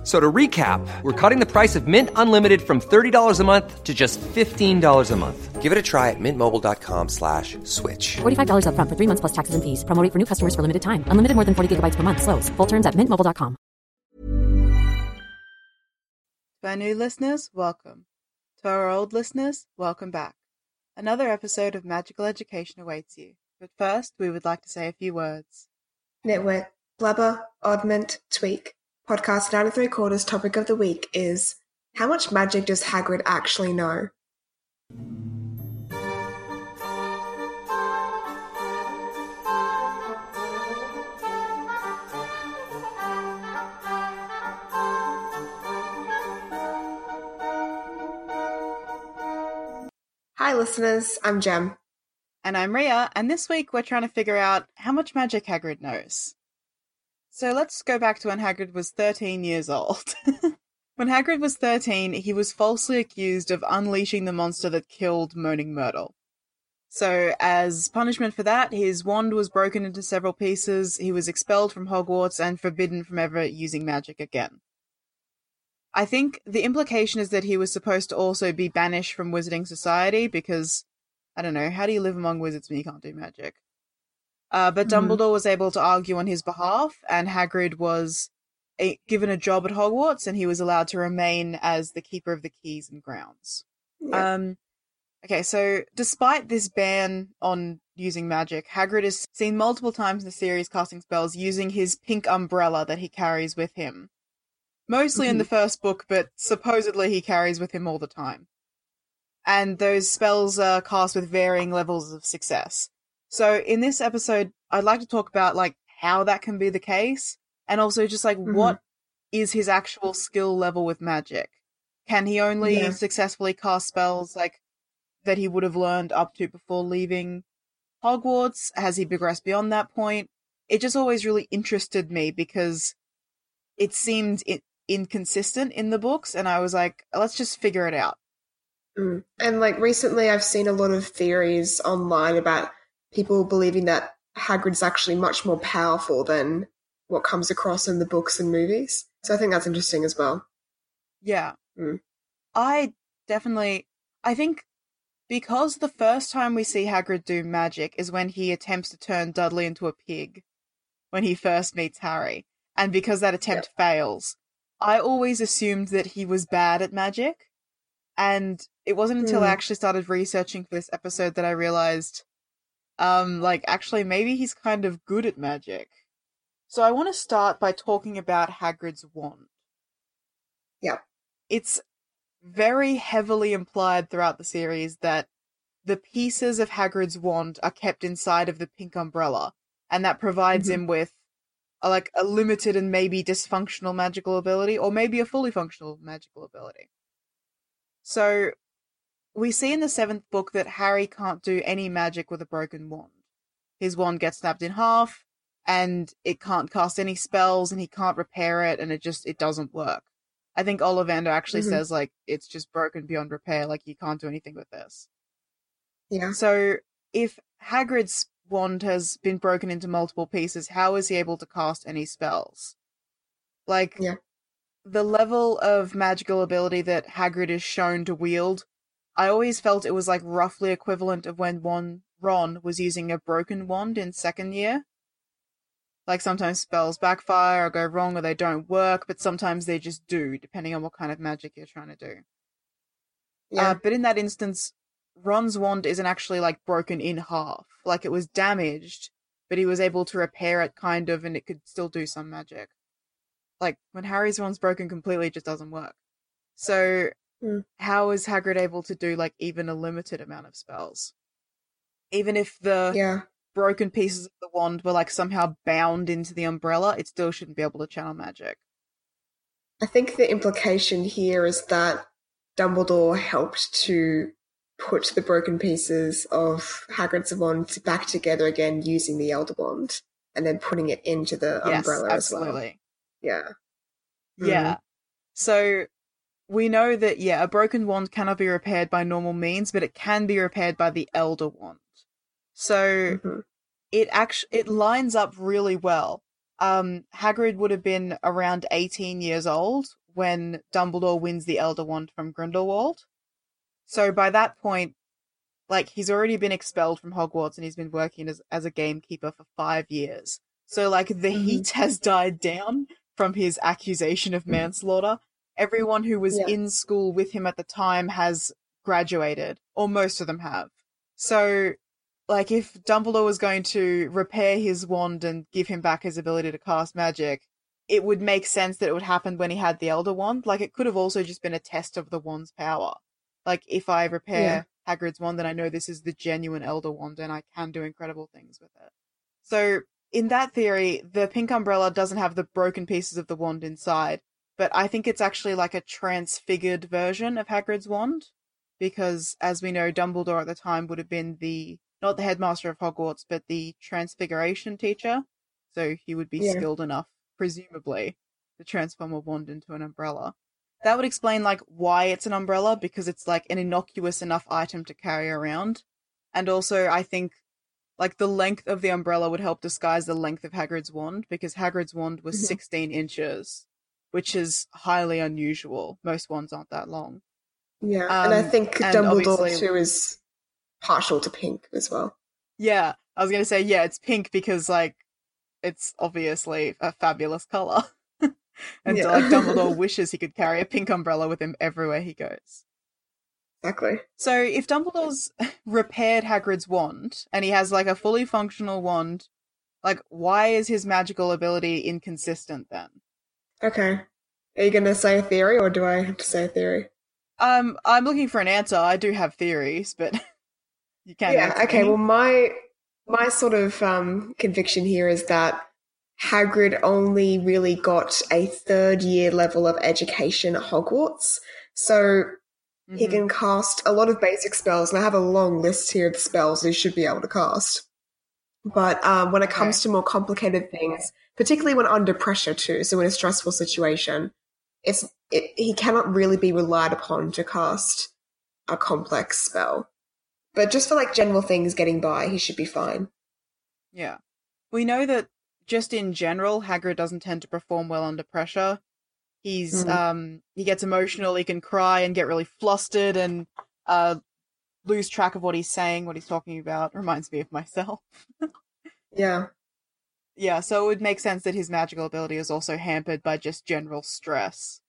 F- So to recap, we're cutting the price of Mint Unlimited from $30 a month to just $15 a month. Give it a try at mintmobile.com slash switch. $45 upfront for three months plus taxes and fees. Promo rate for new customers for limited time. Unlimited more than 40 gigabytes per month. Slows. Full terms at mintmobile.com. To our new listeners, welcome. To our old listeners, welcome back. Another episode of Magical Education awaits you. But first, we would like to say a few words. Nitwit, Blubber, Oddment, Tweak. Podcast nine and three quarters topic of the week is How much magic does Hagrid actually know? Hi listeners, I'm Jem. And I'm Ria, and this week we're trying to figure out how much magic Hagrid knows. So let's go back to when Hagrid was 13 years old. when Hagrid was 13, he was falsely accused of unleashing the monster that killed Moaning Myrtle. So, as punishment for that, his wand was broken into several pieces, he was expelled from Hogwarts, and forbidden from ever using magic again. I think the implication is that he was supposed to also be banished from Wizarding Society because, I don't know, how do you live among wizards when you can't do magic? Uh, but Mhm. Dumbledore was able to argue on his behalf, and Hagrid was a, given a job at Hogwarts, and he was allowed to remain as the keeper of the keys and grounds. Yeah. Um, okay, so despite this ban on using magic, Hagrid is seen multiple times in the series casting spells using his pink umbrella that he carries with him. Mostly in the first book, but supposedly he carries with him all the time. And those spells are cast with varying levels of success. So in this episode, I'd like to talk about like how that can be the case, and also just like Mhm. what is his actual skill level with magic. Can he only Yeah. successfully cast spells like that he would have learned up to before leaving Hogwarts? Has he progressed beyond that point? It just always really interested me because it seemed i- inconsistent in the books, and I was like, let's just figure it out. Mm. And like recently, I've seen a lot of theories online about people believing that Hagrid's actually much more powerful than what comes across in the books and movies. So I think that's interesting as well. Yeah. Mm. I definitely I think because the first time we see Hagrid do magic is when he attempts to turn Dudley into a pig when he first meets Harry. And because that attempt fails, I always assumed that he was bad at magic. And it wasn't until I Hmm. actually started researching for this episode that I realized um like actually maybe he's kind of good at magic. So I want to start by talking about Hagrid's wand. Yeah. It's very heavily implied throughout the series that the pieces of Hagrid's wand are kept inside of the pink umbrella, and that provides Mhm. him with a, like a limited and maybe dysfunctional magical ability, or maybe a fully functional magical ability. So we see in the seventh book that Harry can't do any magic with a broken wand. His wand gets snapped in half, and it can't cast any spells, and he can't repair it, and it just it doesn't work. I think Ollivander actually Mhm. says like it's just broken beyond repair, like you can't do anything with this. Yeah. So if Hagrid's wand has been broken into multiple pieces, how is he able to cast any spells? Like Yeah. the level of magical ability that Hagrid is shown to wield, I always felt it was like roughly equivalent of when one Ron was using a broken wand in second year. Like sometimes spells backfire or go wrong or they don't work, but sometimes they just do, depending on what kind of magic you're trying to do. Yeah. Uh, but in that instance, Ron's wand isn't actually like broken in half. Like it was damaged, but he was able to repair it kind of and it could still do some magic. Like when Harry's wand's broken completely, it just doesn't work. So Hmm. how is Hagrid able to do like even a limited amount of spells? Even if the yeah. broken pieces of the wand were like somehow bound into the umbrella, it still shouldn't be able to channel magic. I think the implication here is that Dumbledore helped to put the broken pieces of Hagrid's wand back together again using the Elder Wand and then putting it into the yes, umbrella as well. absolutely. Yeah. Yeah. So we know that yeah, a broken wand cannot be repaired by normal means, but it can be repaired by the Elder Wand. So Mhm. it actually it lines up really well. Um, Hagrid would have been around 18 years old when Dumbledore wins the Elder Wand from Grindelwald. So by that point, like he's already been expelled from Hogwarts and he's been working as as a gamekeeper for five years. So like the Mhm. heat has died down from his accusation of manslaughter. Everyone who was Yeah. in school with him at the time has graduated, or most of them have. So like if Dumbledore was going to repair his wand and give him back his ability to cast magic, it would make sense that it would happen when he had the Elder Wand. Like it could have also just been a test of the wand's power. Like if I repair Hagrid's wand, then I know this is the genuine Elder Wand and I can do incredible things with it. So in that theory, the pink umbrella doesn't have the broken pieces of the wand inside, but I think it's actually like a transfigured version of Hagrid's wand because as we know Dumbledore at the time would have been the not the headmaster of Hogwarts but the transfiguration teacher so he would be Yeah. skilled enough presumably to transform a wand into an umbrella that would explain like why it's an umbrella because it's like an innocuous enough item to carry around and also I think like the length of the umbrella would help disguise the length of Hagrid's wand because Hagrid's wand was Mhm. 16 inches which is highly unusual most wands aren't that long Yeah. and I Um, think Dumbledore too is partial to pink as well. Yeah, I was gonna say yeah, it's pink because like it's obviously a fabulous color, and so Yeah. like Dumbledore wishes he could carry a pink umbrella with him everywhere he goes. Exactly. So if Dumbledore's repaired Hagrid's wand and he has like a fully functional wand, like why is his magical ability inconsistent then? Okay. Are you going to say a theory or do I have to say a theory? Um, I'm looking for an answer. I do have theories, but you can't. yeah, okay. me. Well, my my sort of um, conviction here is that Hagrid only really got a third year level of education at Hogwarts. So he Mhm. can cast a lot of basic spells, and I have a long list here of spells he should be able to cast. But um, when it comes Okay. to more complicated things, particularly when under pressure too, so in a stressful situation, it's it, he cannot really be relied upon to cast a complex spell. But just for like general things getting by, he should be fine. Yeah. We know that just in general, Hagrid doesn't tend to perform well under pressure. He's Mhm. um he gets emotional, he can cry and get really flustered and uh lose track of what he's saying, what he's talking about. Reminds me of myself. Yeah. Yeah, so it would make sense that his magical ability is also hampered by just general stress.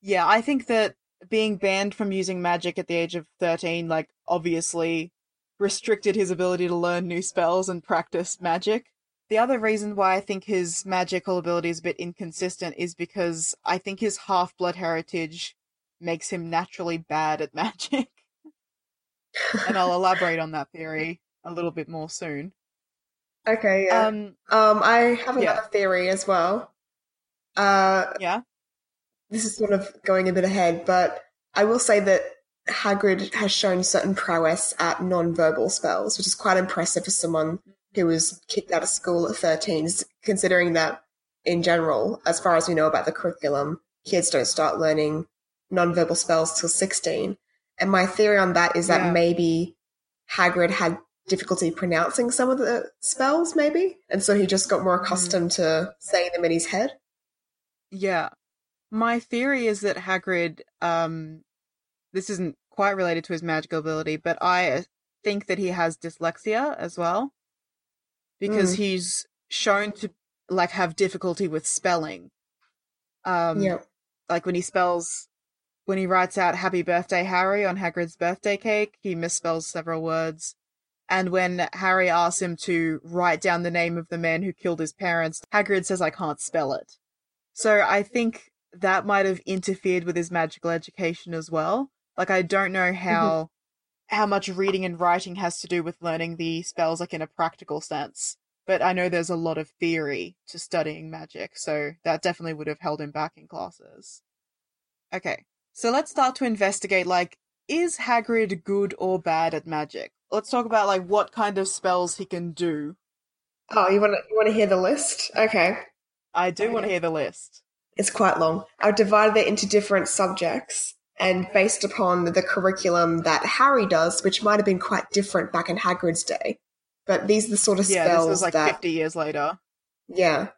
Yeah, I think that being banned from using magic at the age of 13, like, obviously restricted his ability to learn new spells and practice magic. The other reason why I think his magical ability is a bit inconsistent is because I think his half blood heritage makes him naturally bad at magic. And I'll elaborate on that theory a little bit more soon. okay. Yeah. Um, Um, I have yeah. another theory as well. Uh, yeah. this is sort of going a bit ahead, but I will say that Hagrid has shown certain prowess at non-verbal spells, which is quite impressive for someone who was kicked out of school at 13, considering that in general, as far as we know about the curriculum, kids don't start learning non-verbal spells till 16. And my theory on that is that Yeah. maybe Hagrid had difficulty pronouncing some of the spells, maybe, and so he just got more accustomed to saying them in his head. Yeah. My theory is that Hagrid, um, this isn't quite related to his magical ability, but I uh, think that he has dyslexia as well. Because Mm. he's shown to, like, have difficulty with spelling. Um, yeah. like when he spells, when he writes out Happy Birthday Harry on Hagrid's birthday cake, he misspells several words. And when Harry asks him to write down the name of the man who killed his parents, Hagrid says, I can't spell it. So I think that might have interfered with his magical education as well. Like I don't know mm-hmm. how how much reading and writing has to do with learning the spells like in a practical sense. But I know there's a lot of theory to studying magic, so that definitely would have held him back in classes. Okay. So let's start to investigate like is Hagrid good or bad at magic? Let's talk about like what kind of spells he can do. Oh, you want to you want to hear the list? Okay. I do want to hear the list. It's quite long. I've divided it into different subjects and based upon the curriculum that Harry does, which might have been quite different back in Hagrid's day. But these are the sort of Yeah, spells this was like that 50 years later. Yeah.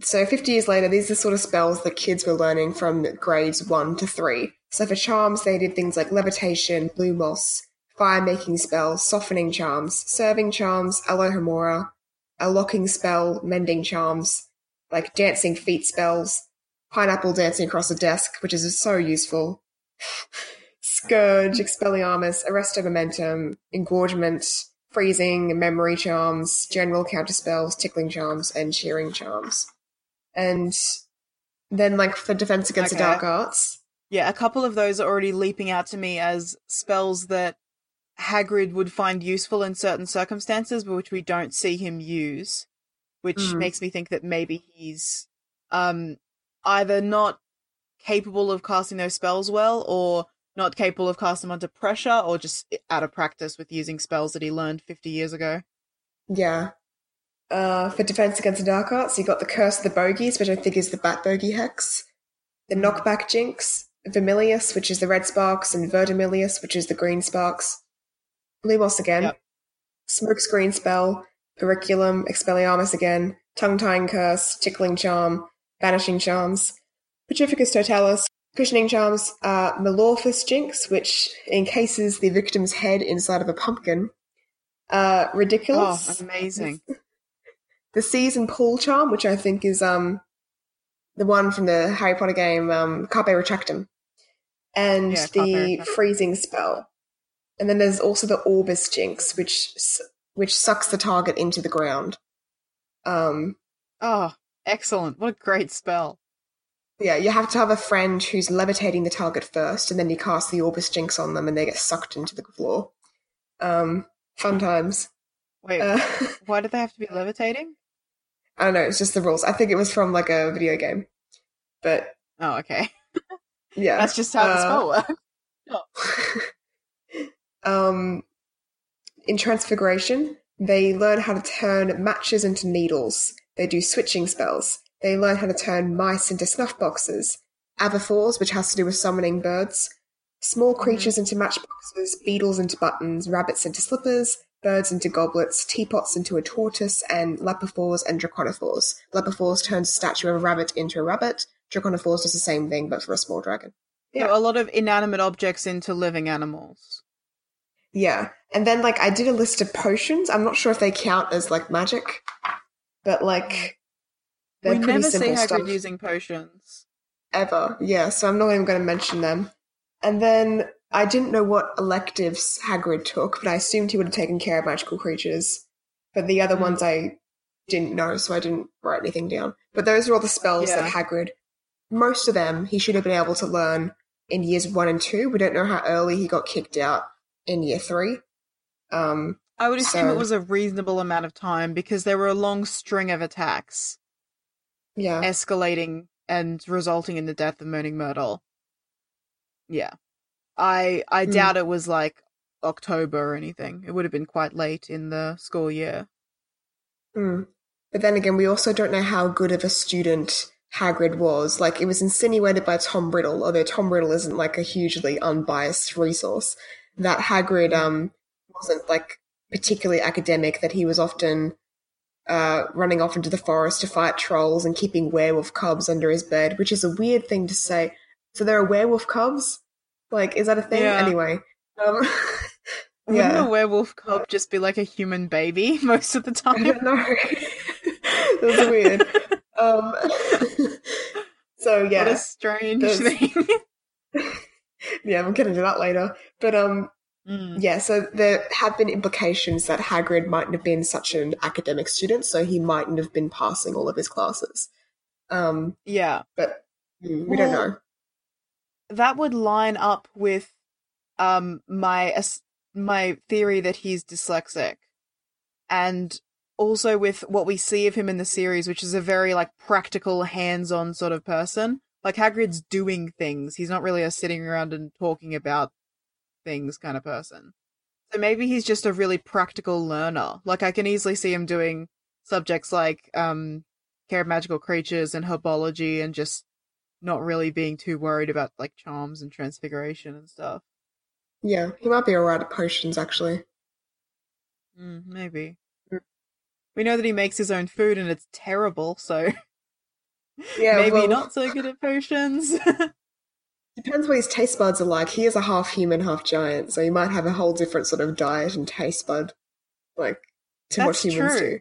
So 50 years later, these are sort of spells that kids were learning from grades 1 to 3. So for charms, they did things like levitation, blue moss, fire making spells, softening charms, serving charms, alohomora, a locking spell, mending charms, like dancing feet spells, pineapple dancing across a desk, which is so useful. Scourge, Expelliarmus, Arresto Momentum, Engorgement, Freezing, Memory Charms, General Counterspells, Tickling Charms, and Cheering Charms. And then, like, for Defense Against the Dark Arts, Yeah, a couple of those are already leaping out to me as spells that Hagrid would find useful in certain circumstances, but which we don't see him use, which Mm. makes me think that maybe he's um either not capable of casting those spells well, or not capable of casting them under pressure, or just out of practice with using spells that he learned fifty years ago. yeah. Uh, for Defense Against the Dark Arts, you got the Curse of the Bogies, which I think is the Bat Bogey Hex, the Knockback Jinx, Vermilius, which is the red sparks, and Verdimilius, which is the green sparks. Lumos again. Yep. Smokescreen Spell, Periculum, Expelliarmus again, Tongue Tying Curse, Tickling Charm, Banishing Charms, Petrificus Totalis, Cushioning Charms, uh, Jinx, which encases the victim's head inside of a pumpkin. Uh, Oh, Ridiculous. amazing! the Seize and Pull Charm, which I think is um the one from the Harry Potter game, um, Carpe Retractum. And Yeah, the. Freezing Spell. And then there's also the Orbis Jinx, which which sucks the target into the ground. Um, Oh, excellent! What a great spell. yeah, you have to have a friend who's levitating the target first, and then you cast the Orbis Jinx on them, and they get sucked into the floor. Um, fun times. Wait, Uh, why do they have to be levitating? I don't know. It's just the rules. I think it was from like a video game, but Oh, okay. yeah, That's just how the Uh, spell works. um, in Transfiguration, they learn how to turn matches into needles. They do switching spells. They learn how to turn mice into snuff boxes. Avifors, which has to do with summoning birds. Small mm-hmm. creatures into matchboxes, beetles into buttons, rabbits into slippers, birds into goblets, teapots into a tortoise, and Lapifors and Draconifors. Lapifors turns a statue of a rabbit into a rabbit. Draconifors does the same thing, but for a small dragon. Yeah. So a lot of inanimate objects into living animals. Yeah. And then like I did a list of potions. I'm not sure if they count as like magic, but like mm. they're we pretty never see simple Hagrid stuff using potions. ever. Yeah, so I'm not even going to mention them. And then I didn't know what electives Hagrid took, but I assumed he would have taken care of magical creatures. But the other Hmm. ones I didn't know, so I didn't write anything down. But those are all the spells Yeah. that Hagrid, most of them, he should have been able to learn in years one and two. We don't know how early he got kicked out in year three. Um, I would assume So- it was a reasonable amount of time because there were a long string of attacks yeah. escalating and resulting in the death of Moaning Myrtle. Yeah. I I Hmm. doubt it was like October or anything. It would have been quite late in the school year. Mm. But then again, we also don't know how good of a student Hagrid was. Like, it was insinuated by Tom Riddle, although Tom Riddle isn't like a hugely unbiased resource, that Hagrid um wasn't like particularly academic. That he was often uh, running off into the forest to fight trolls and keeping werewolf cubs under his bed, which is a weird thing to say. So there are werewolf cubs. Like, is that a thing? Yeah. Anyway, um, Wouldn't a werewolf cub just be like a human baby most of the time? know. That's weird. um, so What yeah, a strange There's- thing. yeah, we'll get into that later. But um, Mm. yeah, so there have been implications that Hagrid mightn't have been such an academic student, so he mightn't have been passing all of his classes. Um, Yeah. but mm, we don't know. That would line up with um my my theory that he's dyslexic. And also with what we see of him in the series which is a very like practical hands-on sort of person. Like Hagrid's doing things. He's not really a sitting around and talking about things kind of person. So maybe he's just a really practical learner. Like I can easily see him doing subjects like um care of magical creatures and herbology and just not really being too worried about like charms and transfiguration and stuff. Yeah, he might be alright at potions, actually. Mm, maybe. Mm. We know that he makes his own food and it's terrible, so Yeah, maybe well, not so good at potions. Depends what his taste buds are like. He is a half human, half giant, so he might have a whole different sort of diet and taste bud, like to That's what humans true.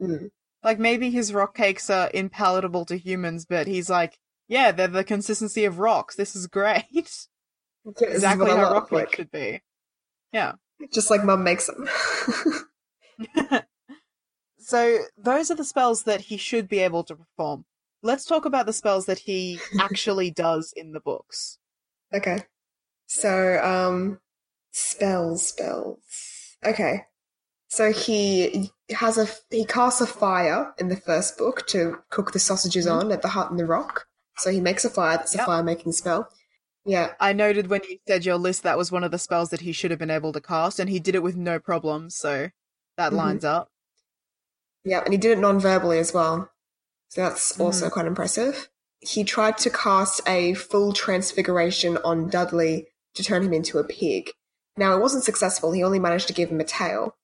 do. Mm. like maybe his rock cakes are impalatable to humans, but he's like, yeah, they're the consistency of rocks. This is great. This exactly what I how rock like, should be. Yeah. just like Mum makes them. so those are the spells that he should be able to perform. Let's talk about the spells that he actually does in the books. okay, so um, spells, spells. Okay, so he has a he casts a fire in the first book to cook the sausages on at the hut in the rock. So he makes a fire. That's a fire making spell. Yeah, I noted when you said your list that was one of the spells that he should have been able to cast, and he did it with no problems, so that Mhm. lines up. Yeah, and he did it non-verbally as well. So that's also quite impressive. He tried to cast a full transfiguration on Dudley to turn him into a pig. Now, it wasn't successful. He only managed to give him a tail.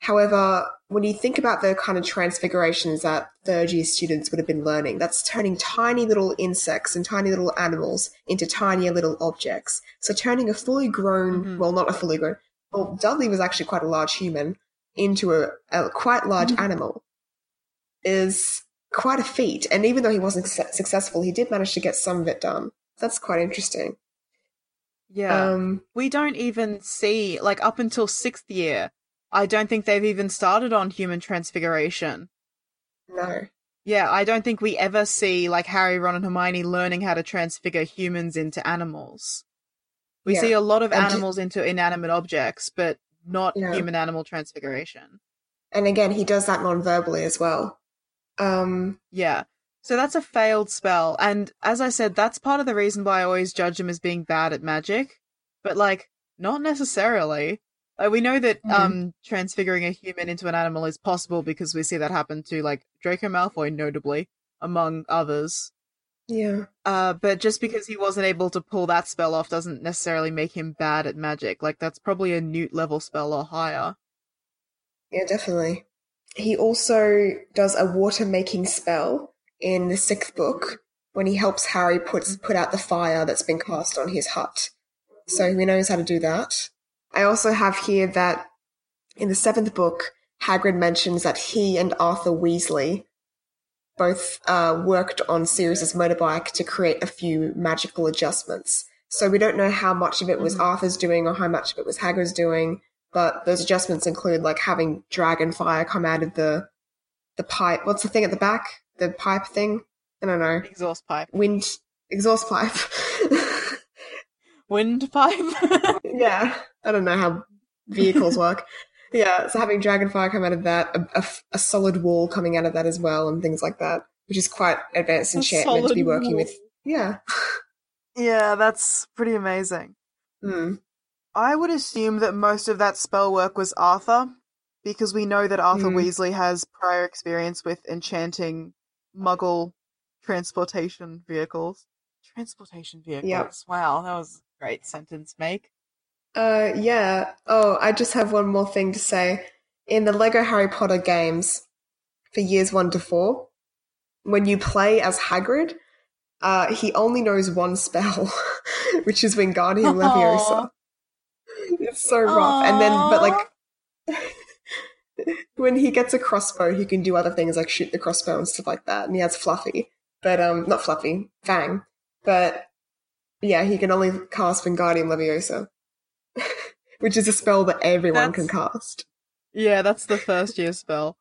However, when you think about the kind of transfigurations that third year students would have been learning, that's turning tiny little insects and tiny little animals into tinier little objects. So turning a fully grown, Mhm. well, not a fully grown, well, Dudley was actually quite a large human into a, a quite large animal is quite a feat. And even though he wasn't su- successful, he did manage to get some of it done. That's quite interesting. Yeah. Um, we don't even see, like, up until sixth year, I don't think they've even started on human transfiguration. no. Yeah, I don't think we ever see, like, Harry, Ron, and Hermione learning how to transfigure humans into animals. We Yeah. see a lot of And- animals into inanimate objects, but not Yeah. human animal transfiguration. And again, he does that non-verbally as well. Um, Yeah. So that's a failed spell. And as I said, that's part of the reason why I always judge him as being bad at magic. But like, not necessarily. Like we know that Mhm. um transfiguring a human into an animal is possible because we see that happen to like Draco Malfoy notably, among others. yeah. Uh but just because he wasn't able to pull that spell off doesn't necessarily make him bad at magic. Like that's probably a newt level spell or higher. Yeah, definitely. He also does a water making spell in the sixth book when he helps Harry put put out the fire that's been cast on his hut. So he knows how to do that. I also have here that in the seventh book, Hagrid mentions that he and Arthur Weasley both uh, worked on Sirius's motorbike to create a few magical adjustments. So we don't know how much of it was Arthur's doing or how much of it was Hagrid's doing, but those adjustments include like having dragon fire come out of the the pipe. What's the thing at the back? The pipe thing? I don't know. Exhaust pipe. Wind exhaust pipe. Wind pipe. yeah, I don't know how vehicles work. Yeah, so having dragonfire come out of that, a solid wall coming out of that as well, and things like that, which is quite advanced A enchantment to be working with. Yeah. yeah, that's pretty amazing. Hmm. I would assume that most of that spell work was Arthur, because we know that Arthur Hmm. Weasley has prior experience with enchanting muggle transportation vehicles. Transportation vehicles. Wow, that was a great sentence make. Uh, yeah. Oh, I just have one more thing to say. In the Lego Harry Potter games for years one to four, when you play as Hagrid, uh, he only knows one spell, which is Wingardium Leviosa. It's so rough. And then, but like, when he gets a crossbow, he can do other things like shoot the crossbow and stuff like that. And he has Fluffy, but um, not Fluffy, Fang. But yeah, he can only cast Wingardium Leviosa, which is a spell that everyone can cast. Yeah, that's the first year spell.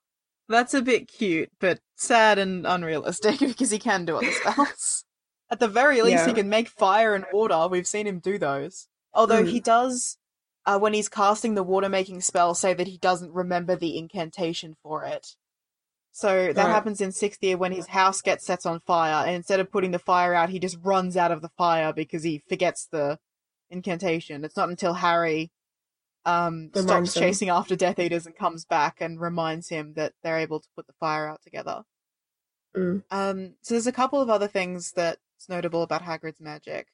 That's a bit cute, but sad and unrealistic because he can do other spells. At the very least, Yeah. he can make fire and water. We've seen him do those. Although Mm. he does, uh, when he's casting the water making spell, say that he doesn't remember the incantation for it. So that Right. happens in sixth year when his house gets set on fire, and instead of putting the fire out, he just runs out of the fire because he forgets the incantation. It's not until Harry um, stops him. chasing after Death Eaters and comes back and reminds him that they're able to put the fire out together. Mm. Um, so there's a couple of other things that's notable about Hagrid's magic.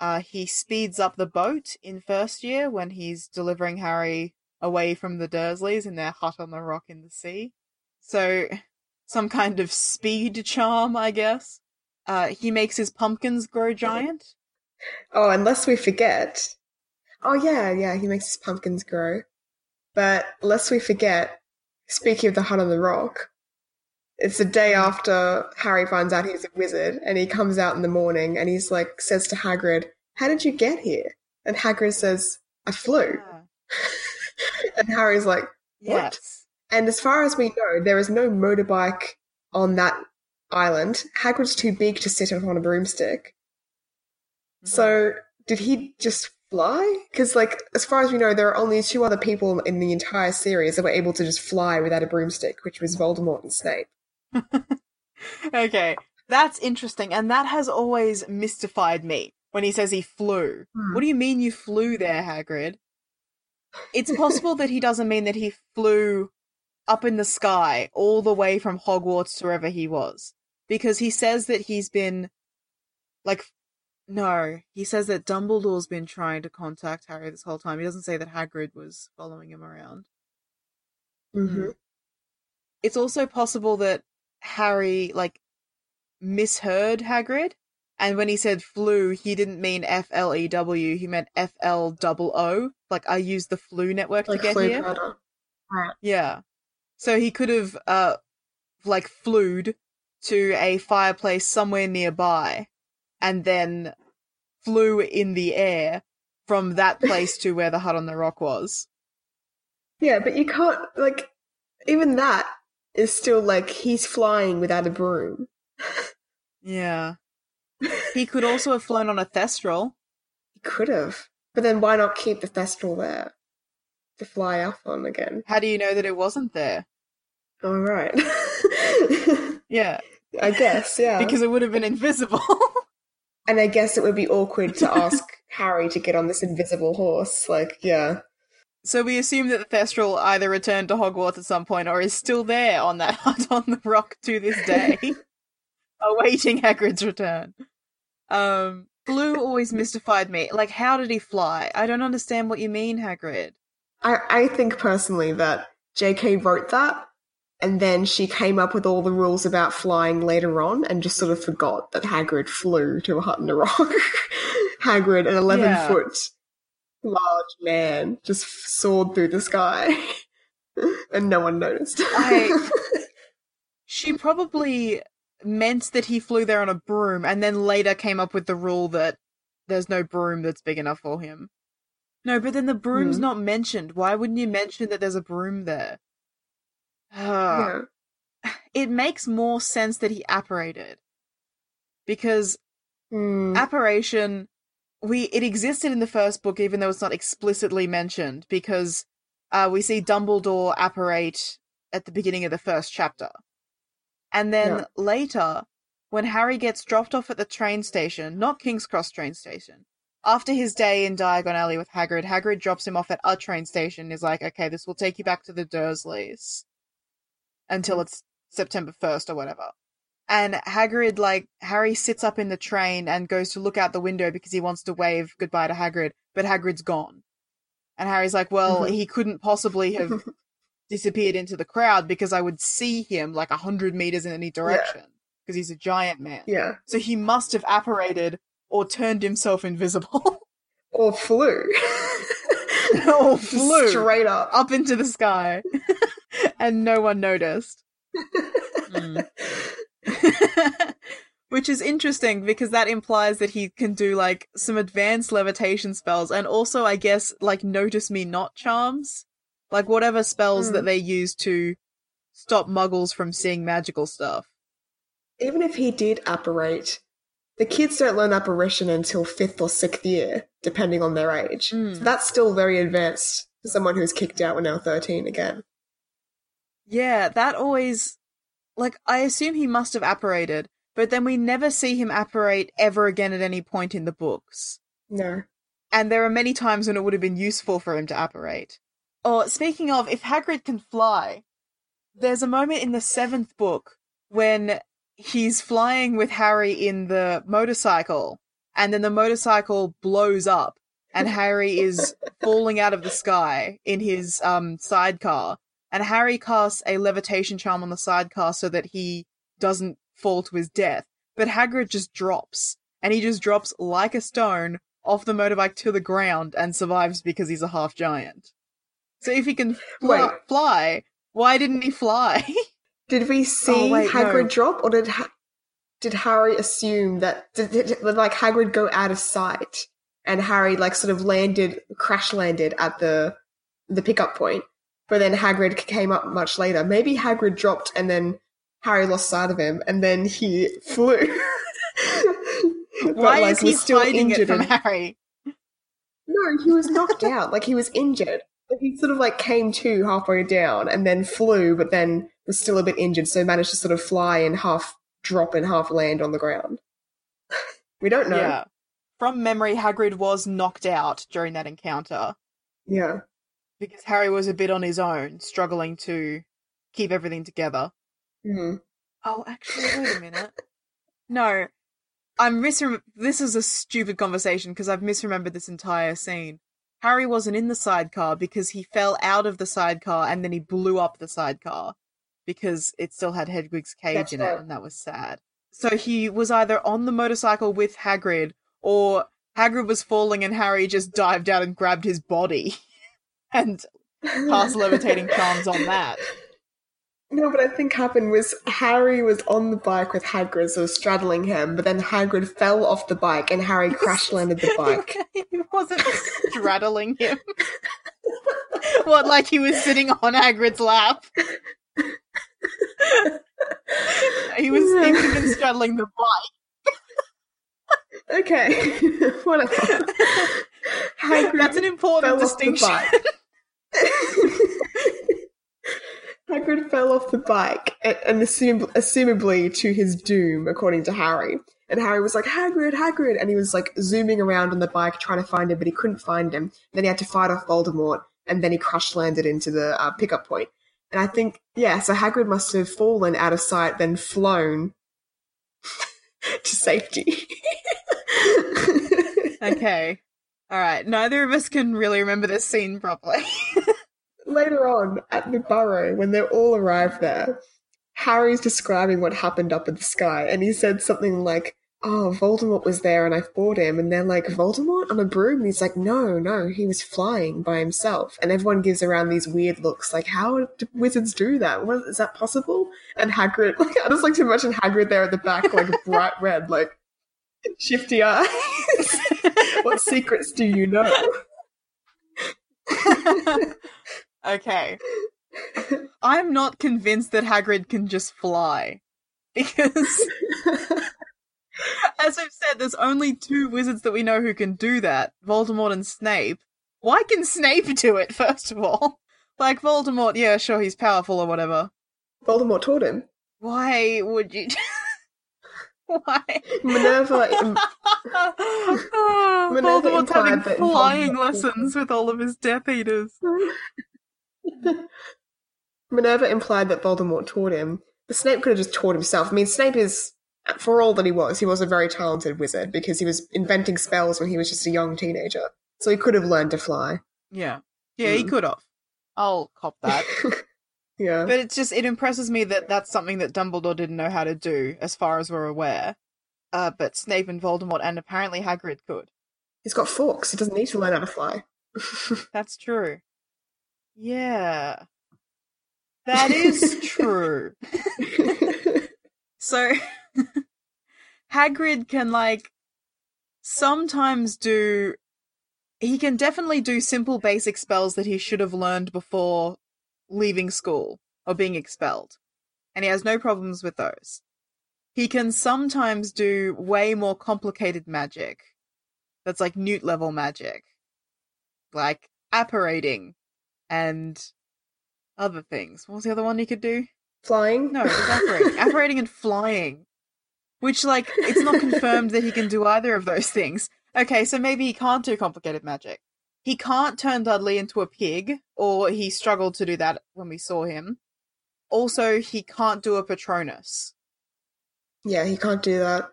Uh, he speeds up the boat in first year when he's delivering Harry away from the Dursleys in their hut on the rock in the sea. So, some kind of speed charm, I guess. Uh, he makes his pumpkins grow giant. Oh, unless we forget. Oh yeah, yeah, he makes his pumpkins grow. But lest we forget, speaking of the hut on the rock, it's the day after Harry finds out he's a wizard, and he comes out in the morning and he's like says to Hagrid, "How did you get here?" And Hagrid says, "I flew." Yeah. and Harry's like, "What?" Yes. And as far as we know, there is no motorbike on that island. Hagrid's too big to sit on a broomstick. So, did he just fly? Because, like, as far as we know, there are only two other people in the entire series that were able to just fly without a broomstick, which was Voldemort and Snape. okay, that's interesting, and that has always mystified me when he says he flew. Hmm. What do you mean you flew there, Hagrid? It's possible that he doesn't mean that he flew up in the sky all the way from Hogwarts to wherever he was. Because he says that he's been, like, no, he says that Dumbledore's been trying to contact Harry this whole time. He doesn't say that Hagrid was following him around. Mm-hmm. It's also possible that Harry, like, misheard Hagrid. And when he said flu, he didn't mean F L E W, he meant F L double O. Like, I used the Floo network Like to get here. Right. Yeah. So he could have, uh, like, flued to a fireplace somewhere nearby and then flew in the air from that place to where the hut on the rock was. Yeah, but you can't, like, even that is still like he's flying without a broom. Yeah. He could also have flown on a Thestral. He could have. But then why not keep the Thestral there to fly off on again? How do you know that it wasn't there? All right. Yeah, I guess, yeah. because it would have been invisible. and I guess it would be awkward to ask Harry to get on this invisible horse. Like, yeah. so we assume that the Thestral either returned to Hogwarts at some point or is still there on that hut on the rock to this day, awaiting Hagrid's return. Um, Blue always mystified me. Like, how did he fly? I don't understand what you mean, Hagrid. I, I think personally that JK wrote that and then she came up with all the rules about flying later on and just sort of forgot that Hagrid flew to a hut in a rock. Hagrid, an 11 Yeah. foot large man, just soared through the sky and no one noticed. I- She probably meant that he flew there on a broom and then later came up with the rule that there's no broom that's big enough for him. No, but then the broom's Hmm. not mentioned. Why wouldn't you mention that there's a broom there? Ah. yeah. It makes more sense that he apparated. Because Hmm. apparition we it existed in the first book even though it's not explicitly mentioned because uh, we see Dumbledore apparate at the beginning of the first chapter. And then Yeah. later when Harry gets dropped off at the train station, not King's Cross train station. After his day in Diagon Alley with Hagrid, Hagrid drops him off at a train station and is like, "Okay, this will take you back to the Dursleys until it's September 1st or whatever." And Hagrid, like, Harry sits up in the train and goes to look out the window because he wants to wave goodbye to Hagrid, but Hagrid's gone. And Harry's like, well, Mhm. he couldn't possibly have disappeared into the crowd because I would see him like a hundred meters in any direction because he's a giant man. Yeah. So he must have apparated or turned himself invisible Or flew. or flew Straight up. up into the sky and no one noticed. Hmm. Which is interesting because that implies that he can do like some advanced levitation spells and also, I guess, like notice me not charms. Like whatever spells Mm. that they use to stop muggles from seeing magical stuff. Even if he did apparate, the kids don't learn apparition until fifth or sixth year, depending on their age. Mm. So that's still very advanced for someone who's kicked out when they're 13 again. Yeah, that always. Like, I assume he must have apparated, but then we never see him apparate ever again at any point in the books. No. And there are many times when it would have been useful for him to apparate. Or, speaking of, if Hagrid can fly, there's a moment in the seventh book when he's flying with Harry in the motorcycle, and then the motorcycle blows up, and Harry is falling out of the sky in his um sidecar. And Harry casts a levitation charm on the sidecar so that he doesn't fall to his death. But Hagrid just drops, and he just drops like a stone off the motorbike to the ground and survives because he's a half giant. So if he can fly, Wait. fly why didn't he fly? Did we oh, see Oh, wait, Hagrid no. drop, or did ha- did Harry assume that did, did, did, like Hagrid go out of sight and Harry like sort of landed, crash landed at the the pickup point, but then Hagrid came up much later. Maybe Hagrid dropped and then Harry lost sight of him, and then he flew. But, Why like, is he still hiding it injured from Harry? No, he was knocked out. Like he was injured. He sort of like came to halfway down and then flew, but then was still a bit injured, so managed to sort of fly and half drop and half land on the ground. we don't know. Yeah. From memory, Hagrid was knocked out during that encounter Yeah. Because Harry was a bit on his own, struggling to keep everything together. Mhm. Oh, actually, wait a minute. No, I'm misrem. This is a stupid conversation because I've misremembered this entire scene. Harry wasn't in the sidecar because he fell out of the sidecar and then he blew up the sidecar because it still had Hedwig's cage That's in it, and that was sad. So he was either on the motorcycle with Hagrid or Hagrid was falling and Harry just dived out and grabbed his body and cast levitating charms on that. No, what I think happened was Harry was on the bike with Hagrid, so straddling him, but then Hagrid fell off the bike and Harry crash landed the bike. he wasn't straddling him. what, like he was sitting on Hagrid's lap? he was would been straddling the bike. okay, whatever. Hagrid That's an important fell off the distinction. Hagrid fell off the bike and, and assum- assumably to his doom, according to Harry. And Harry was like, Hagrid, Hagrid! And he was like zooming around on the bike trying to find him, but he couldn't find him. Then he had to fight off Voldemort, and then he crash landed into the uh, pickup point. And I think, yeah, so Hagrid must have fallen out of sight, then flown to safety. Okay. Alright, neither of us can really remember this scene properly. Later on, at the burrow, when they're all arrived there, Harry's describing what happened up in the sky, and he said something like, Oh, Voldemort was there and I fought him. And they're like, Voldemort on a broom? And he's like, No, no, he was flying by himself. And everyone gives around these weird looks, like, How do wizards do that? What, is that possible? And Hagrid, like, I just like to imagine Hagrid there at the back, like, bright red, like, shifty eyes. What secrets do you know? okay. I'm not convinced that Hagrid can just fly. Because, as I've said, there's only two wizards that we know who can do that Voldemort and Snape. Why can Snape do it, first of all? Like, Voldemort, yeah, sure, he's powerful or whatever. Voldemort taught him. Why would you. Why? Minerva im- Minerva Voldemort's having that flying lessons with all of his Death Eaters. Minerva implied that Voldemort taught him, but Snape could have just taught himself. I mean, Snape is, for all that he was, he was a very talented wizard because he was inventing spells when he was just a young teenager. So he could have learned to fly. Yeah. Yeah, he Mm. could have. I'll cop that. Yeah. But it's just it impresses me that that's something that Dumbledore didn't know how to do, as far as we're aware. Uh, but Snape and Voldemort and apparently Hagrid could. He's got Fawkes. He doesn't need to learn how to fly. That's true. Yeah, that is true. So Hagrid can like sometimes do. He can definitely do simple basic spells that he should have learned before leaving school or being expelled, and he has no problems with those. He can sometimes do way more complicated magic. That's like newt level magic. Like apparating and other things. What was the other one he could do? Flying? No, it apparating. apparating and flying. Which, like, it's not confirmed that he can do either of those things. Okay, so maybe he can't do complicated magic. He can't turn Dudley into a pig, or he struggled to do that when we saw him. Also, he can't do a Patronus. Yeah, he can't do that.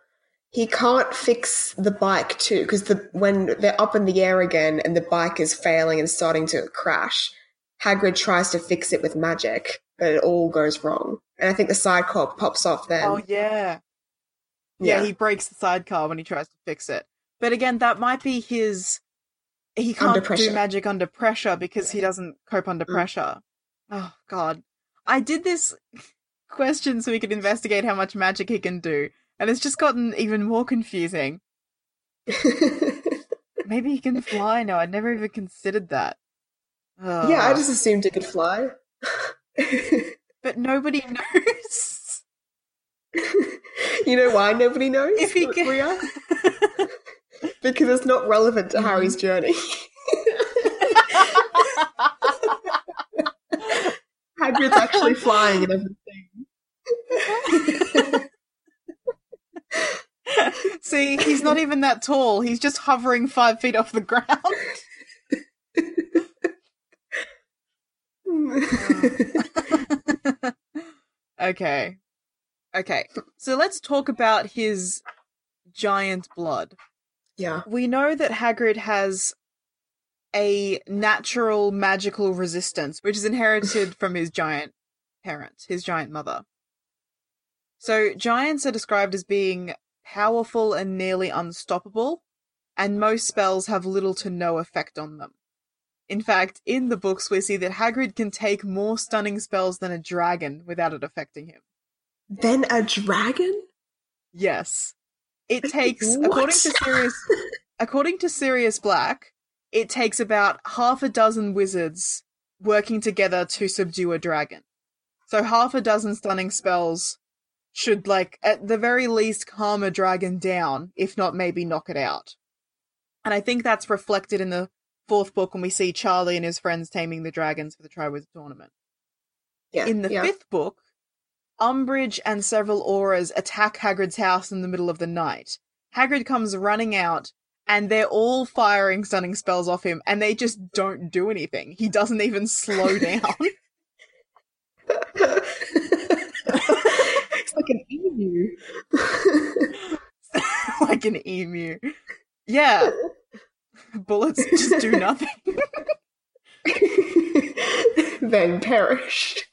He can't fix the bike too, because the when they're up in the air again and the bike is failing and starting to crash, Hagrid tries to fix it with magic, but it all goes wrong. And I think the sidecar pops off then. Oh yeah. yeah. he breaks the sidecar when he tries to fix it. But again, that might be his. He can't do magic under pressure because he doesn't cope under Mm. pressure. Oh God, I did this question so we could investigate how much magic he can do, and it's just gotten even more confusing. Maybe he can fly now. I'd never even considered that. yeah, I just assumed it could fly. But nobody knows. you know why nobody knows? If he can. Because it's not relevant to Mm-hmm. Harry's journey. Hagrid's actually flying and everything. See, he's not even that tall. He's just hovering five feet off the ground. okay. Okay. So let's talk about his giant blood. Yeah. We know that Hagrid has a natural magical resistance, which is inherited from his giant parent, his giant mother. So giants are described as being powerful and nearly unstoppable, and most spells have little to no effect on them. In fact, in the books we see that Hagrid can take more stunning spells than a dragon without it affecting him. Then a dragon? Yes. It takes according to What? Sirius according to Sirius Black, it takes about half a dozen wizards working together to subdue a dragon. So half a dozen stunning spells should like at the very least calm a dragon down, if not maybe knock it out. And I think that's reflected in the fourth book when we see Charlie and his friends taming the dragons for the Triwizard Tournament. Yeah. In the yeah. fifth book, Umbridge and several Aurors attack Hagrid's house in the middle of the night. Hagrid comes running out, and they're all firing stunning spells off him, and they just don't do anything. He doesn't even slow down. it's like an emu. like an emu. Yeah. Bullets just do nothing. then perish.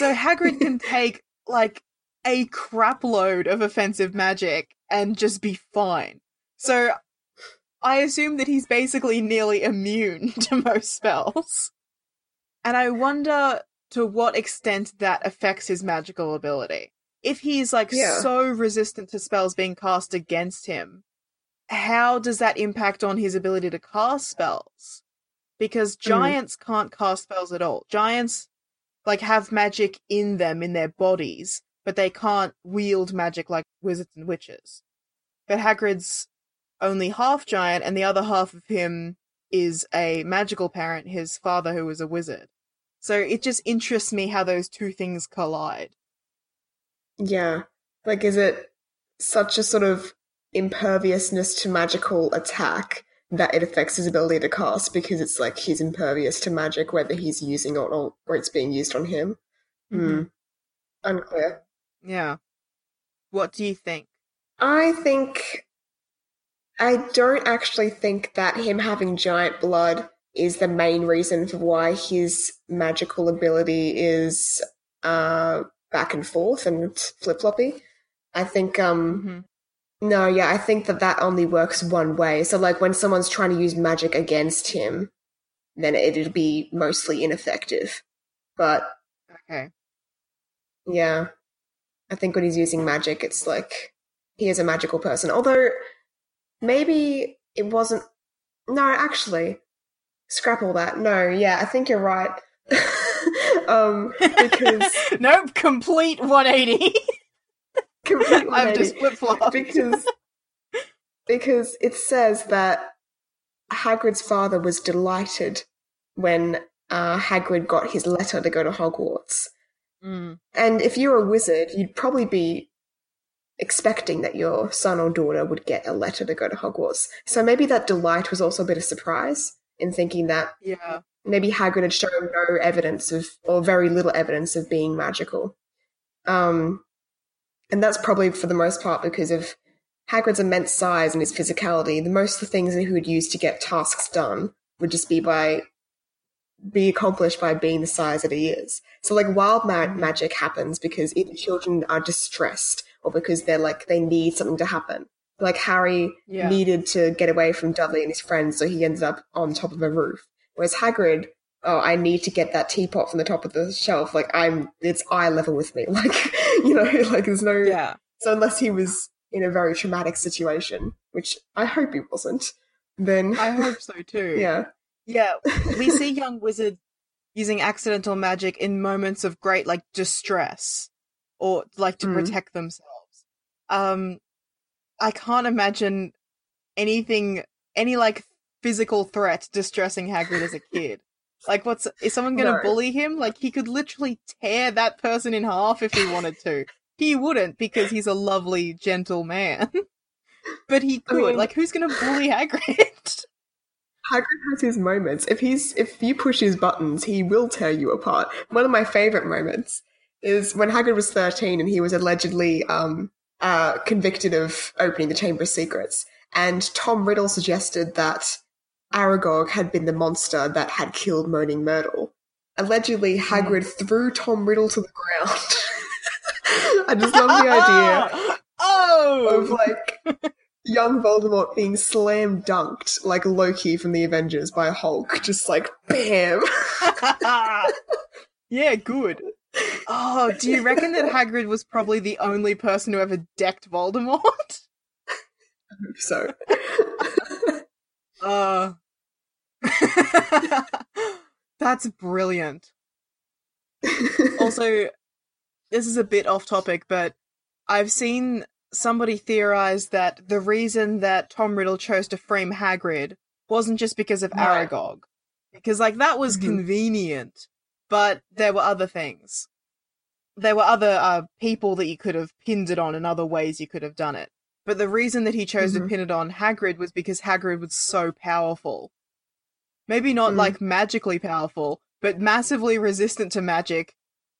So Hagrid can take like a crap load of offensive magic and just be fine. So I assume that he's basically nearly immune to most spells. And I wonder to what extent that affects his magical ability. If he's like Yeah. so resistant to spells being cast against him, how does that impact on his ability to cast spells? Because hmm. giants can't cast spells at all. Giants like have magic in them in their bodies, but they can't wield magic like wizards and witches. But Hagrid's only half giant, and the other half of him is a magical parent, his father who was a wizard. So it just interests me how those two things collide. yeah. Like, is it such a sort of imperviousness to magical attack that it affects his ability to cast because it's like he's impervious to magic, whether he's using it or, or it's being used on him? Hmm. Unclear. Yeah. What do you think? I think I don't actually think that him having giant blood is the main reason for why his magical ability is uh back and forth and flip floppy. I think um Mhm. No, yeah, I think that that only works one way. So like when someone's trying to use magic against him, then it'd be mostly ineffective. But Okay. yeah. I think when he's using magic, it's like he is a magical person. Although maybe it wasn't. No, actually, scrap all that. No, yeah, I think you're right. um, because nope, complete 180. complete I've just flip flopped. because because it says that Hagrid's father was delighted when uh, Hagrid got his letter to go to Hogwarts. Mm. And if you're a wizard, you'd probably be expecting that your son or daughter would get a letter to go to Hogwarts. So maybe that delight was also a bit of surprise in thinking that Yeah. maybe Hagrid had shown no evidence of, or very little evidence of being magical. Um, and that's probably for the most part because of Hagrid's immense size and his physicality. The most of the things that he would use to get tasks done would just be by be accomplished by being the size that he is. So like wild ma- magic happens because either children are distressed or because they're like they need something to happen. Like Harry Yeah. needed to get away from Dudley and his friends, so he ended up on top of a roof. Whereas Hagrid, oh, I need to get that teapot from the top of the shelf. Like I'm, it's eye level with me. Like you know, like there's no. Yeah. So unless he was in a very traumatic situation, which I hope he wasn't, then I hope so too. yeah, Yeah, we see young wizard using accidental magic in moments of great like distress or like to Mhm. protect themselves. Um I can't imagine anything any like physical threat distressing Hagrid as a kid. Like what's is someone going to No. bully him? Like he could literally tear that person in half if he wanted to. He wouldn't because he's a lovely gentle man. but he I could. mean- like who's going to bully Hagrid? Hagrid has his moments. If he's if you push his buttons, he will tear you apart. One of my favorite moments is when Hagrid was thirteen and he was allegedly um, uh, convicted of opening the Chamber of Secrets, and Tom Riddle suggested that Aragog had been the monster that had killed Moaning Myrtle. Allegedly, Hagrid mm. threw Tom Riddle to the ground. I just love the idea oh! of like young Voldemort being slam dunked like Loki from the Avengers by Hulk, just like bam. yeah, good. Oh, do you reckon that Hagrid was probably the only person who ever decked Voldemort? I hope so Uh That's brilliant. Also, this is a bit off topic, but I've seen somebody theorize that the reason that Tom Riddle chose to frame Hagrid wasn't just because of Right. Aragog. Because, like, that was Mhm. convenient, but there were other things. There were other uh, people that you could have pinned it on and other ways you could have done it. But the reason that he chose to Mhm. pin it on Hagrid was because Hagrid was so powerful. Maybe not Mm. like magically powerful, but massively resistant to magic.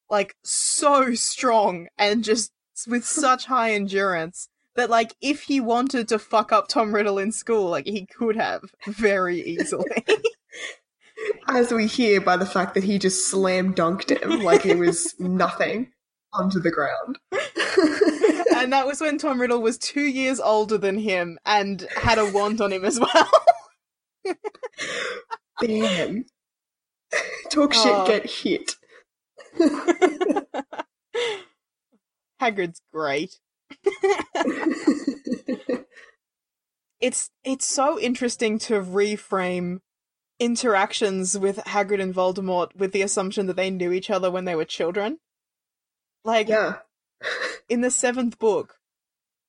Like so strong and just with such high endurance that like if he wanted to fuck up Tom Riddle in school, like he could have very easily. as we hear by the fact that he just slam dunked him like it was nothing onto the ground. and that was when Tom Riddle was two years older than him and had a wand on him as well. Bam. Talk shit, Oh. get hit. Hagrid's great. it's it's so interesting to reframe interactions with Hagrid and Voldemort with the assumption that they knew each other when they were children. Like yeah. in the seventh book,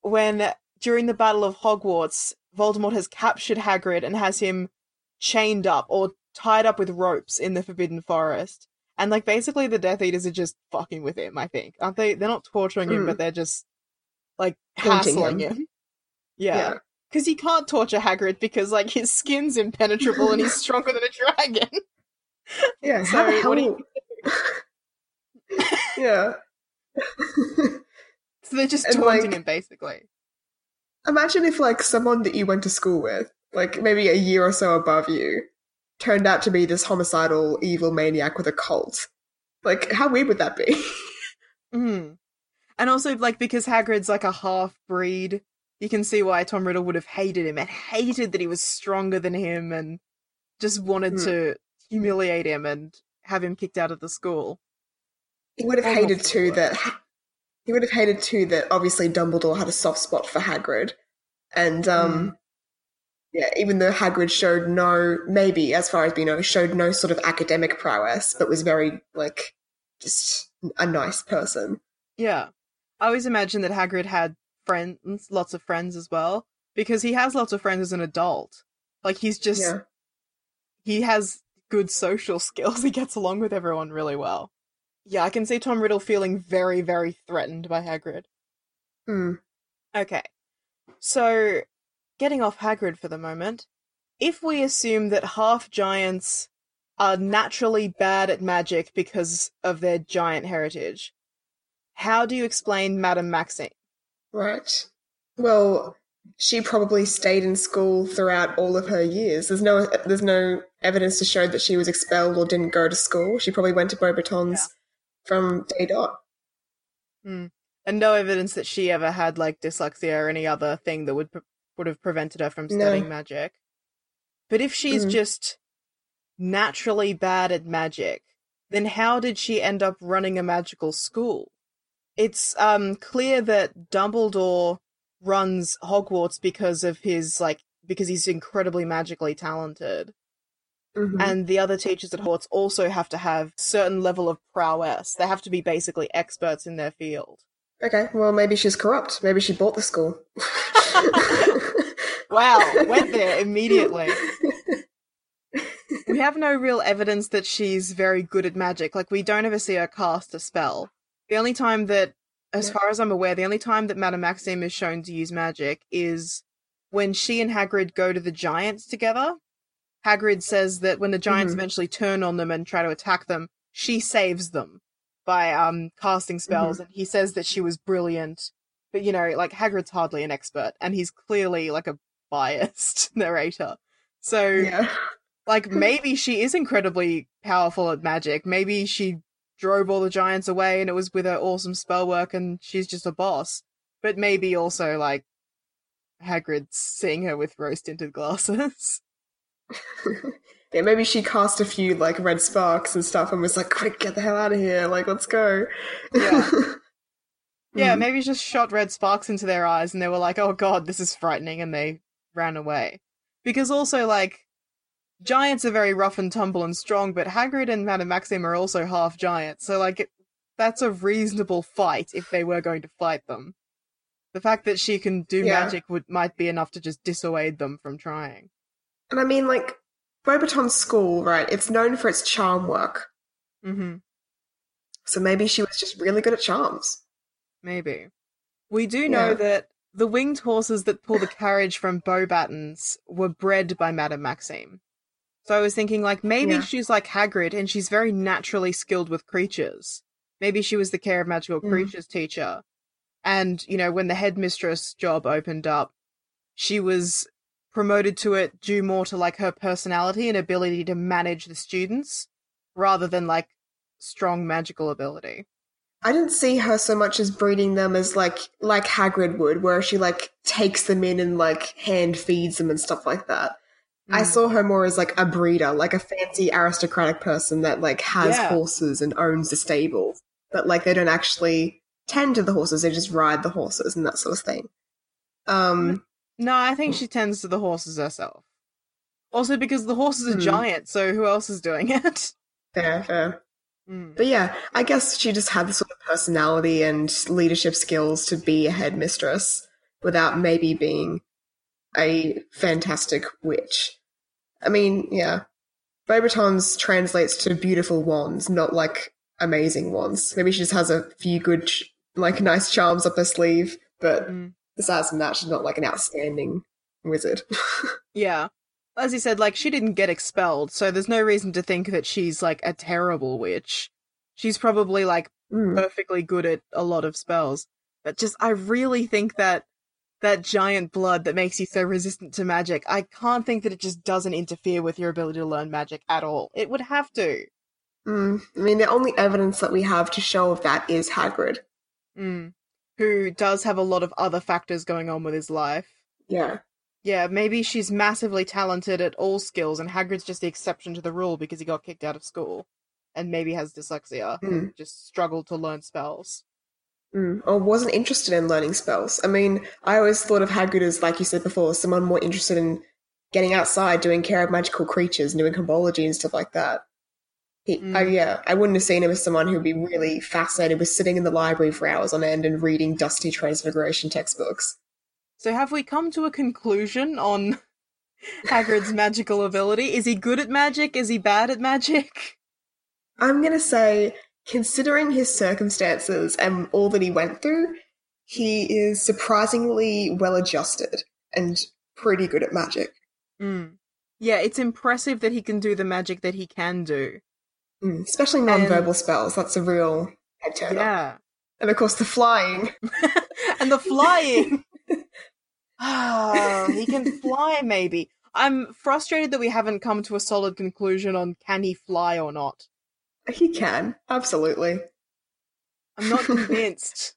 when during the Battle of Hogwarts, Voldemort has captured Hagrid and has him chained up or tied up with ropes in the Forbidden Forest. And like basically the Death Eaters are just fucking with him, I think. Aren't they? They're not torturing him, Mm. but they're just like Haunting hassling him. him. Yeah. Yeah. Because you can't torture Hagrid because like his skin's impenetrable and he's stronger than a dragon. Yeah, So, how the hell? yeah. So they're just And, taunting like- him basically. Imagine if like someone that you went to school with, like maybe a year or so above you, turned out to be this homicidal evil maniac with a cult. Like, how weird would that be? Mm. And also, like, because Hagrid's like a half breed, you can see why Tom Riddle would have hated him and hated that he was stronger than him and just wanted Hmm. to humiliate him and have him kicked out of the school. He would have Oh, hated too that he would have hated too that obviously Dumbledore had a soft spot for Hagrid, and um, Mm. yeah, even though Hagrid showed no, maybe as far as we know, showed no sort of academic prowess, but was very like just a nice person. Yeah. I always imagine that Hagrid had friends, lots of friends as well, because he has lots of friends as an adult. Like, he's just, Yeah, he has good social skills. He gets along with everyone really well. Yeah, I can see Tom Riddle feeling very, very threatened by Hagrid. Hmm. Okay. So, getting off Hagrid for the moment, if we assume that half giants are naturally bad at magic because of their giant heritage, how do you explain Madame Maxime? Right. Well, she probably stayed in school throughout all of her years. There's no there's no evidence to show that she was expelled or didn't go to school. She probably went to Beauxbatons Yeah. From day dot. Hmm. And no evidence that she ever had like dyslexia or any other thing that would pre- would have prevented her from No. studying magic. But if she's Mm. just naturally bad at magic, then how did she end up running a magical school? It's um clear that Dumbledore runs Hogwarts because of his like because he's incredibly magically talented. Mhm. And the other teachers at Hogwarts also have to have certain level of prowess. They have to be basically experts in their field. Okay, well maybe she's corrupt. Maybe she bought the school. Wow, went there immediately. We have no real evidence that she's very good at magic. Like, we don't ever see her cast a spell. The only time that, as far as I'm aware, the only time that Madame Maxime is shown to use magic is when she and Hagrid go to the giants together. Hagrid says that when the giants Mhm. eventually turn on them and try to attack them, she saves them by um casting spells, and he says that she was brilliant. But you know, like Hagrid's hardly an expert, and he's clearly like a biased narrator. So yeah. like maybe she is incredibly powerful at magic. Maybe she drove all the giants away and it was with her awesome spell work and she's just a boss. But maybe also like Hagrid's seeing her with rose tinted glasses. yeah, maybe she cast a few like red sparks and stuff and was like, quick, get the hell out of here, like let's go. Yeah. yeah, Mm. maybe just shot red sparks into their eyes and they were like, oh god, this is frightening and they ran away. Because also like giants are very rough and tumble and strong, but Hagrid and Madame Maxime are also half giants, so like it, that's a reasonable fight if they were going to fight them. The fact that she can do Yeah. magic would might be enough to just dissuade them from trying. And I mean like Beauxbaton School, right, it's known for its charm work. Mm-hmm. So maybe she was just really good at charms. Maybe. We do know Yeah. that the winged horses that pull the carriage from Beauxbatons were bred by Madame Maxime. So I was thinking, like, maybe Yeah. she's like Hagrid and she's very naturally skilled with creatures. Maybe she was the Care of Magical Mm. Creatures teacher. And, you know, when the headmistress job opened up, she was promoted to it due more to, like, her personality and ability to manage the students rather than, like, strong magical ability. I didn't see her so much as breeding them as like like Hagrid would, where she like takes them in and like hand feeds them and stuff like that. I Mm. saw her more as like a breeder, like a fancy aristocratic person that like has Yeah. horses and owns a stable, but like they don't actually tend to the horses; they just ride the horses and that sort of thing. Um, No, I think she tends to the horses herself. Also because the horses are Hmm. giant, so who else is doing it? fair, fair. Mm. But yeah, I guess she just had the sort of personality and leadership skills to be a headmistress without maybe being a fantastic witch. I mean, yeah. Beauxbatons translates to beautiful wands, not like amazing wands. Maybe she just has a few good, like nice charms up her sleeve, but Mm. Besides from that, she's not like an outstanding wizard. Yeah. As you said, like, she didn't get expelled, so there's no reason to think that she's, like, a terrible witch. She's probably, like, Mm. perfectly good at a lot of spells. But just, I really think that that giant blood that makes you so resistant to magic, I can't think that it just doesn't interfere with your ability to learn magic at all. It would have to. Mm. I mean, the only evidence that we have to show of that is Hagrid. Mm. Who does have a lot of other factors going on with his life. Yeah. Yeah, maybe she's massively talented at all skills, and Hagrid's just the exception to the rule because he got kicked out of school, and maybe has dyslexia, and just struggled to learn spells. Mm, or wasn't interested in learning spells. I mean, I always thought of Hagrid as, like you said before, someone more interested in getting outside, doing care of magical creatures, and doing herbology and stuff like that. He, I, Mm. yeah, I wouldn't have seen him as someone who would be really fascinated with sitting in the library for hours on end and reading dusty Transfiguration textbooks. So, have we come to a conclusion on Hagrid's magical ability? Is he good at magic? Is he bad at magic? I'm gonna say, considering his circumstances and all that he went through, he is surprisingly well adjusted and pretty good at magic. Mm. Yeah, it's impressive that he can do the magic that he can do. Mm, especially non-verbal spells. That's a real head turner. Yeah. And of course, the flying. and the flying. Ah, he can fly, maybe. I'm frustrated that we haven't come to a solid conclusion on can he fly or not. He can, absolutely. I'm not convinced.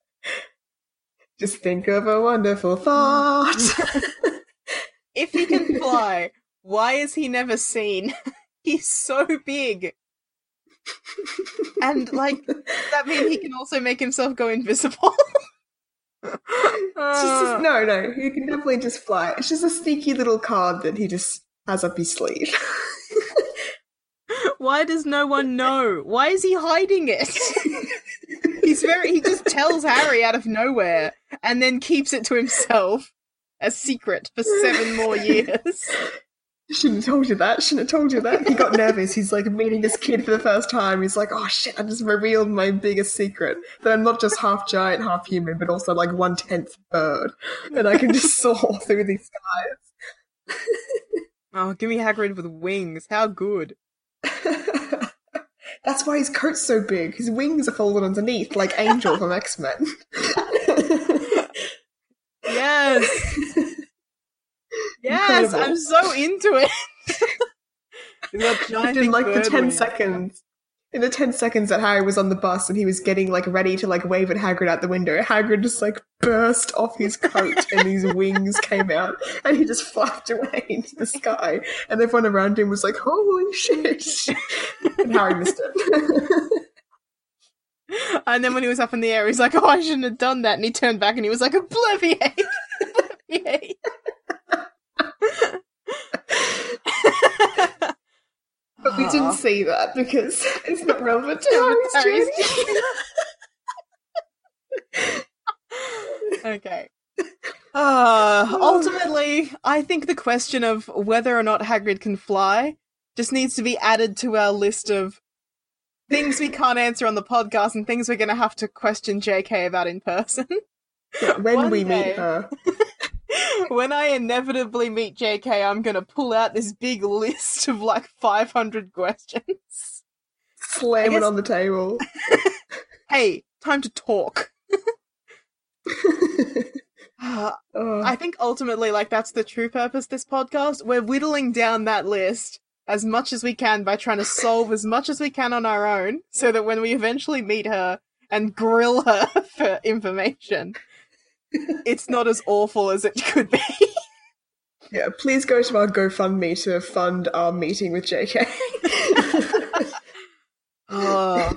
Just think of a wonderful thought. if he can fly, why is he never seen? He's so big. And like that means he can also make himself go invisible. Just, no, no, he can definitely just fly. It's just a sneaky little card that he just has up his sleeve. Why does no one know? Why is he hiding it? He's very he just tells Harry out of nowhere and then keeps it to himself a secret for seven more years. Shouldn't have told you that. Shouldn't have told you that. He got nervous. He's like meeting this kid for the first time. He's like, oh shit, I just revealed my biggest secret. That I'm not just half giant, half human, but also like one tenth bird. And I can just soar through these skies. oh, give me Hagrid with wings. How good. That's why his coat's so big. His wings are folded underneath, like Angel from X Men. yes. Yes, Incredible. I'm so into it. in like the 10 seconds in the 10 seconds that Harry was on the bus and he was getting like ready to like wave at Hagrid out the window, Hagrid just like burst off his coat and his wings came out and he just flapped away into the sky and everyone around him was like, holy shit. and Harry missed it. and then when he was up in the air, he's like, oh, I shouldn't have done that. And he turned back and he was like, obliviate! obliviate! But we didn't see that because it's not relevant to Harry's okay. Uh, ultimately, I think the question of whether or not Hagrid can fly just needs to be added to our list of things we can't answer on the podcast and things we're going to have to question JK about in person. Yeah, when One we day. meet her. When I inevitably meet JK, I'm going to pull out this big list of like 500 questions. Slam guess... it on the table. hey, time to talk. Oh. I think ultimately, like, that's the true purpose this podcast. We're whittling down that list as much as we can by trying to solve as much as we can on our own so that when we eventually meet her and grill her for information, it's not as awful as it could be. yeah, please go to our GoFundMe to fund our meeting with JK. oh,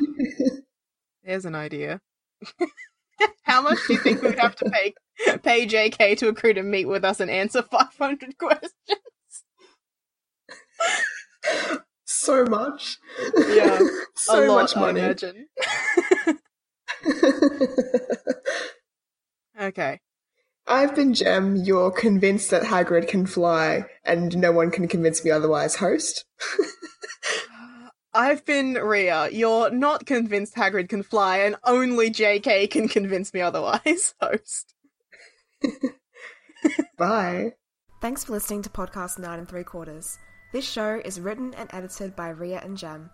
there's an idea. How much do you think we'd have to pay pay JK to agree to meet with us and answer 500 questions? so much. Yeah, so lot, much money. I imagine. Okay. I've been Jem, you're convinced that Hagrid can fly, and no one can convince me otherwise, host. I've been Ria, you're not convinced Hagrid can fly, and only JK can convince me otherwise, host. Bye. Thanks for listening to Podcast 9 and 3 Quarters. This show is written and edited by Ria and Jem.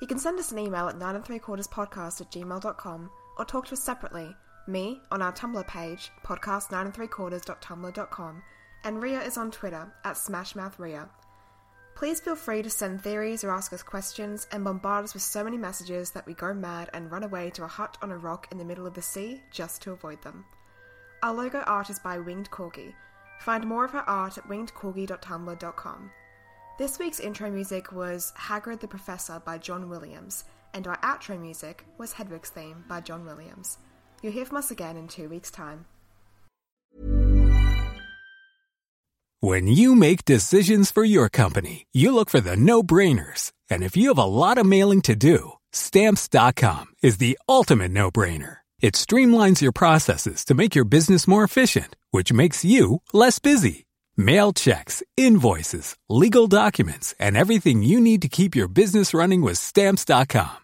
You can send us an email at 9 and 3 quarters podcast at gmail.com or talk to us separately me on our Tumblr page, podcast9and3quarters.tumblr.com, and Ria is on Twitter at SmashMouthRia. Please feel free to send theories or ask us questions and bombard us with so many messages that we go mad and run away to a hut on a rock in the middle of the sea just to avoid them. Our logo art is by Winged Corgi. Find more of her art at wingedcorgi.tumblr.com. This week's intro music was Hagrid the Professor by John Williams, and our outro music was Hedwig's Theme by John Williams. You'll hear from us again in two weeks' time. When you make decisions for your company, you look for the no brainers. And if you have a lot of mailing to do, stamps.com is the ultimate no brainer. It streamlines your processes to make your business more efficient, which makes you less busy. Mail checks, invoices, legal documents, and everything you need to keep your business running with stamps.com.